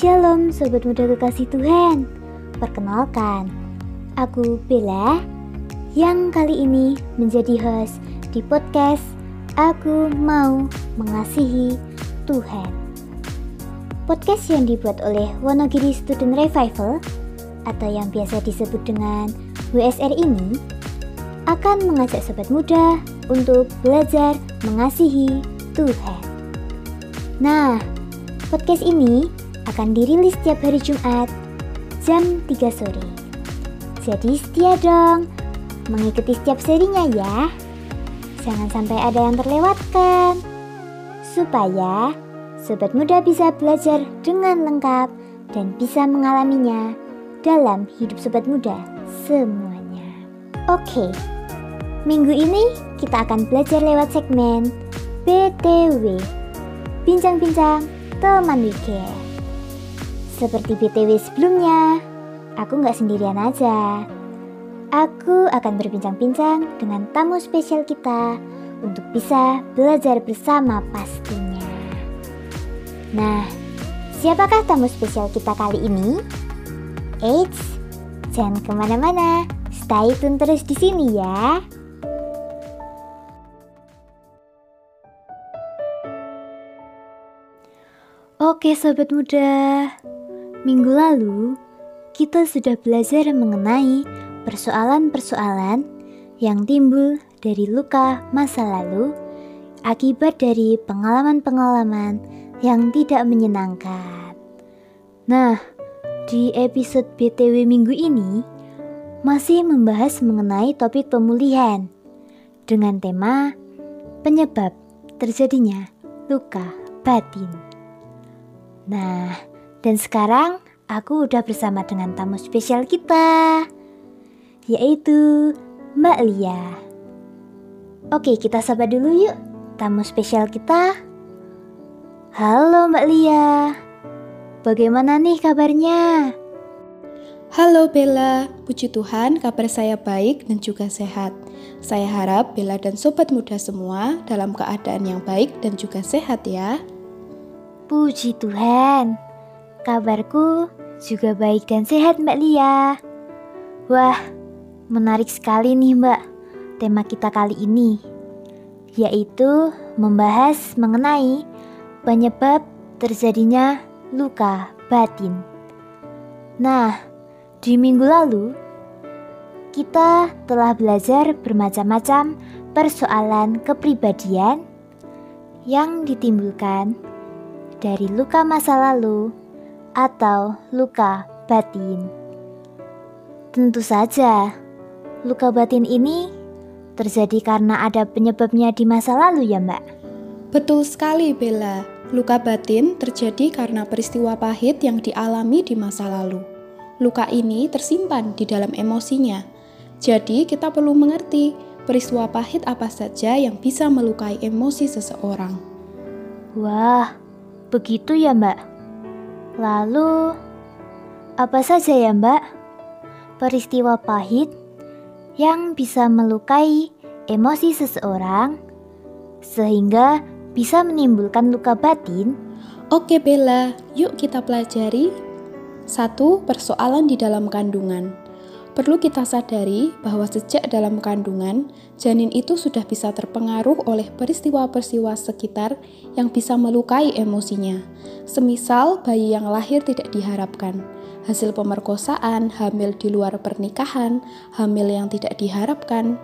Shalom Sobat Muda Kekasih Tuhan Perkenalkan, aku Bella yang kali ini menjadi host di podcast Aku Mau Mengasihi Tuhan Podcast yang dibuat oleh Wonogiri Student Revival atau yang biasa disebut dengan WSR ini akan mengajak sobat muda untuk belajar mengasihi Tuhan. Nah, podcast ini akan dirilis setiap hari Jumat jam 3 sore. Jadi setia dong mengikuti setiap serinya ya. Jangan sampai ada yang terlewatkan. Supaya sobat muda bisa belajar dengan lengkap dan bisa mengalaminya dalam hidup sobat muda semuanya. Oke. Minggu ini kita akan belajar lewat segmen BTW. Bincang-bincang teman weekend. Seperti BTW sebelumnya, aku nggak sendirian aja. Aku akan berbincang-bincang dengan tamu spesial kita untuk bisa belajar bersama pastinya. Nah, siapakah tamu spesial kita kali ini? Eits, jangan ke mana-mana, stay tune terus di sini ya. Oke sobat muda, Minggu lalu, kita sudah belajar mengenai persoalan-persoalan yang timbul dari luka masa lalu akibat dari pengalaman-pengalaman yang tidak menyenangkan. Nah, di episode BTW minggu ini masih membahas mengenai topik pemulihan dengan tema penyebab terjadinya luka batin. Nah, dan sekarang aku udah bersama dengan tamu spesial kita, yaitu Mbak Lia. Oke, kita sapa dulu yuk tamu spesial kita. Halo Mbak Lia, bagaimana nih kabarnya? Halo Bella, puji Tuhan kabar saya baik dan juga sehat. Saya harap Bella dan sobat muda semua dalam keadaan yang baik dan juga sehat ya. Puji Tuhan, Kabarku juga baik dan sehat Mbak Lia. Wah, menarik sekali nih Mbak tema kita kali ini, yaitu membahas mengenai penyebab terjadinya luka batin. Nah, di minggu lalu kita telah belajar bermacam-macam persoalan kepribadian yang ditimbulkan dari luka masa lalu atau luka batin. Tentu saja, luka batin ini terjadi karena ada penyebabnya di masa lalu ya mbak? Betul sekali Bella, luka batin terjadi karena peristiwa pahit yang dialami di masa lalu. Luka ini tersimpan di dalam emosinya, jadi kita perlu mengerti peristiwa pahit apa saja yang bisa melukai emosi seseorang. Wah, begitu ya mbak? Lalu, apa saja ya Mbak? Peristiwa pahit yang bisa melukai emosi seseorang sehingga bisa menimbulkan luka batin? Oke Bella, yuk kita pelajari. Satu, persoalan di dalam kandungan. Perlu kita sadari bahwa sejak dalam kandungan, janin itu sudah bisa terpengaruh oleh peristiwa-peristiwa sekitar yang bisa melukai emosinya. Semisal bayi yang lahir tidak diharapkan, hasil pemerkosaan, hamil di luar pernikahan, hamil yang tidak diharapkan.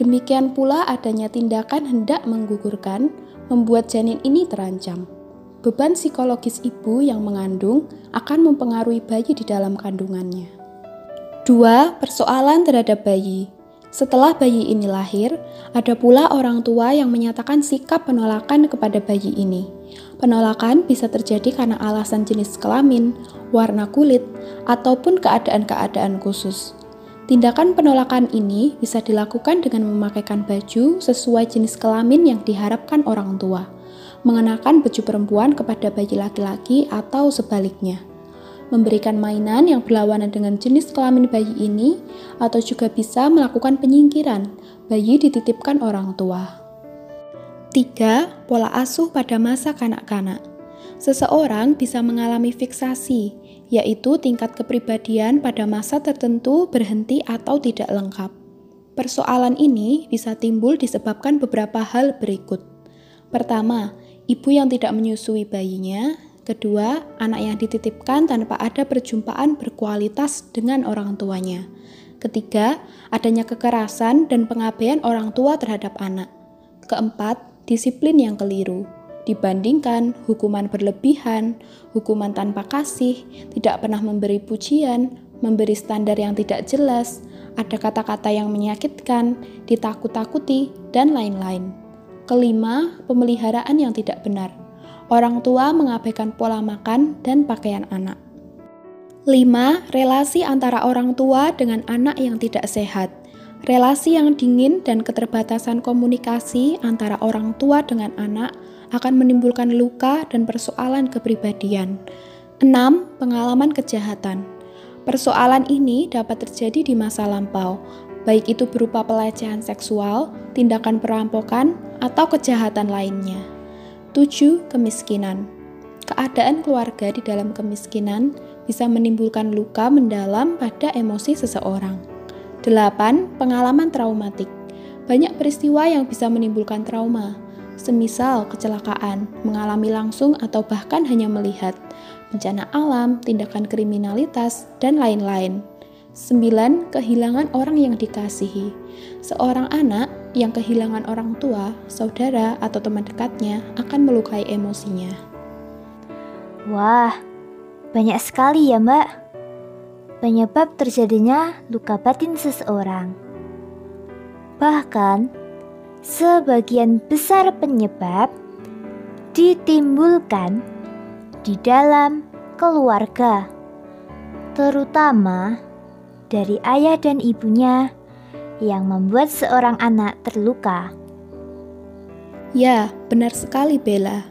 Demikian pula adanya tindakan hendak menggugurkan, membuat janin ini terancam. Beban psikologis ibu yang mengandung akan mempengaruhi bayi di dalam kandungannya. Dua, persoalan terhadap bayi. Setelah bayi ini lahir, ada pula orang tua yang menyatakan sikap penolakan kepada bayi ini. Penolakan bisa terjadi karena alasan jenis kelamin, warna kulit, ataupun keadaan-keadaan khusus. Tindakan penolakan ini bisa dilakukan dengan memakaikan baju sesuai jenis kelamin yang diharapkan orang tua, mengenakan baju perempuan kepada bayi laki-laki, atau sebaliknya memberikan mainan yang berlawanan dengan jenis kelamin bayi ini, atau juga bisa melakukan penyingkiran, bayi dititipkan orang tua. 3. Pola asuh pada masa kanak-kanak Seseorang bisa mengalami fiksasi, yaitu tingkat kepribadian pada masa tertentu berhenti atau tidak lengkap. Persoalan ini bisa timbul disebabkan beberapa hal berikut. Pertama, ibu yang tidak menyusui bayinya. Kedua, anak yang dititipkan tanpa ada perjumpaan berkualitas dengan orang tuanya. Ketiga, adanya kekerasan dan pengabaian orang tua terhadap anak. Keempat, disiplin yang keliru. Dibandingkan hukuman berlebihan, hukuman tanpa kasih, tidak pernah memberi pujian, memberi standar yang tidak jelas, ada kata-kata yang menyakitkan, ditakut-takuti, dan lain-lain. Kelima, pemeliharaan yang tidak benar. Orang tua mengabaikan pola makan dan pakaian anak. 5. Relasi antara orang tua dengan anak yang tidak sehat. Relasi yang dingin dan keterbatasan komunikasi antara orang tua dengan anak akan menimbulkan luka dan persoalan kepribadian. 6. Pengalaman kejahatan. Persoalan ini dapat terjadi di masa lampau, baik itu berupa pelecehan seksual, tindakan perampokan, atau kejahatan lainnya. 7. Kemiskinan. Keadaan keluarga di dalam kemiskinan bisa menimbulkan luka mendalam pada emosi seseorang. 8. Pengalaman traumatik. Banyak peristiwa yang bisa menimbulkan trauma, semisal kecelakaan, mengalami langsung atau bahkan hanya melihat, bencana alam, tindakan kriminalitas, dan lain-lain. 9. Kehilangan orang yang dikasihi. Seorang anak yang kehilangan orang tua, saudara, atau teman dekatnya akan melukai emosinya. Wah, banyak sekali ya mbak penyebab terjadinya luka batin seseorang. Bahkan, sebagian besar penyebab ditimbulkan di dalam keluarga, terutama dari ayah dan ibunya yang membuat seorang anak terluka. Ya, benar sekali Bella.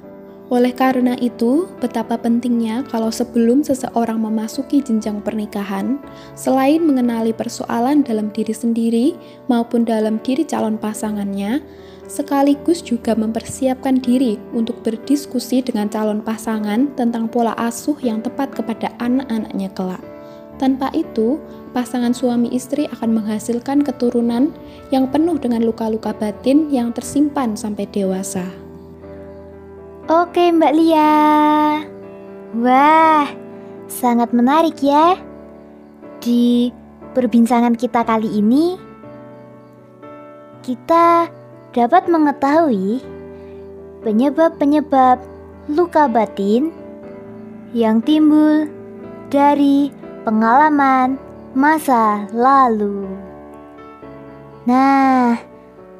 Oleh karena itu, betapa pentingnya kalau sebelum seseorang memasuki jenjang pernikahan, selain mengenali persoalan dalam diri sendiri maupun dalam diri calon pasangannya, sekaligus juga mempersiapkan diri untuk berdiskusi dengan calon pasangan tentang pola asuh yang tepat kepada anak-anaknya kelak. Tanpa itu, pasangan suami istri akan menghasilkan keturunan yang penuh dengan luka-luka batin yang tersimpan sampai dewasa. Oke Mbak Lia. Wah, sangat menarik ya. Di perbincangan kita kali ini, kita dapat mengetahui penyebab-penyebab luka batin yang timbul dari pengalaman masa lalu. Nah,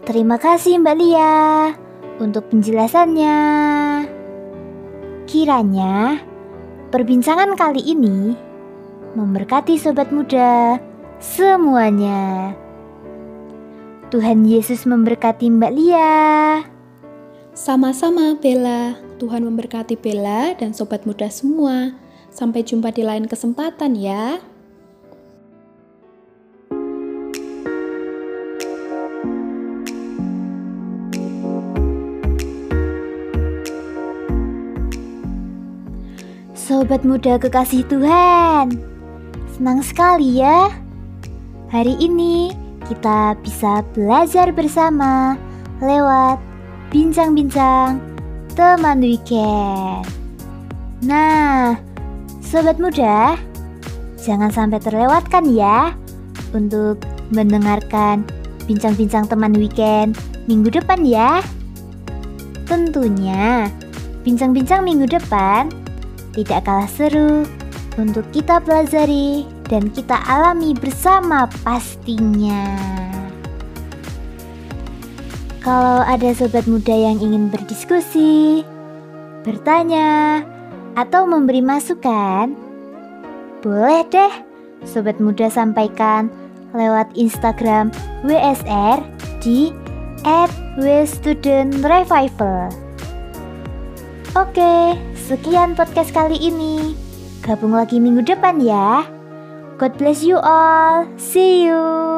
terima kasih Mbak Lia untuk penjelasannya. Kiranya perbincangan kali ini memberkati sobat muda semuanya. Tuhan Yesus memberkati Mbak Lia. Sama-sama Bella, Tuhan memberkati Bella dan sobat muda semua. Sampai jumpa di lain kesempatan ya. Sobat muda kekasih Tuhan, senang sekali ya. Hari ini kita bisa belajar bersama lewat bincang-bincang teman weekend. Nah, sobat muda, jangan sampai terlewatkan ya untuk mendengarkan bincang-bincang teman weekend minggu depan ya. Tentunya, bincang-bincang minggu depan tidak kalah seru untuk kita pelajari dan kita alami bersama pastinya. Kalau ada sobat muda yang ingin berdiskusi, bertanya, atau memberi masukan, boleh deh sobat muda sampaikan lewat Instagram WSR di @wstudentrevival. Oke, sekian podcast kali ini. Gabung lagi minggu depan ya. God bless you all. See you.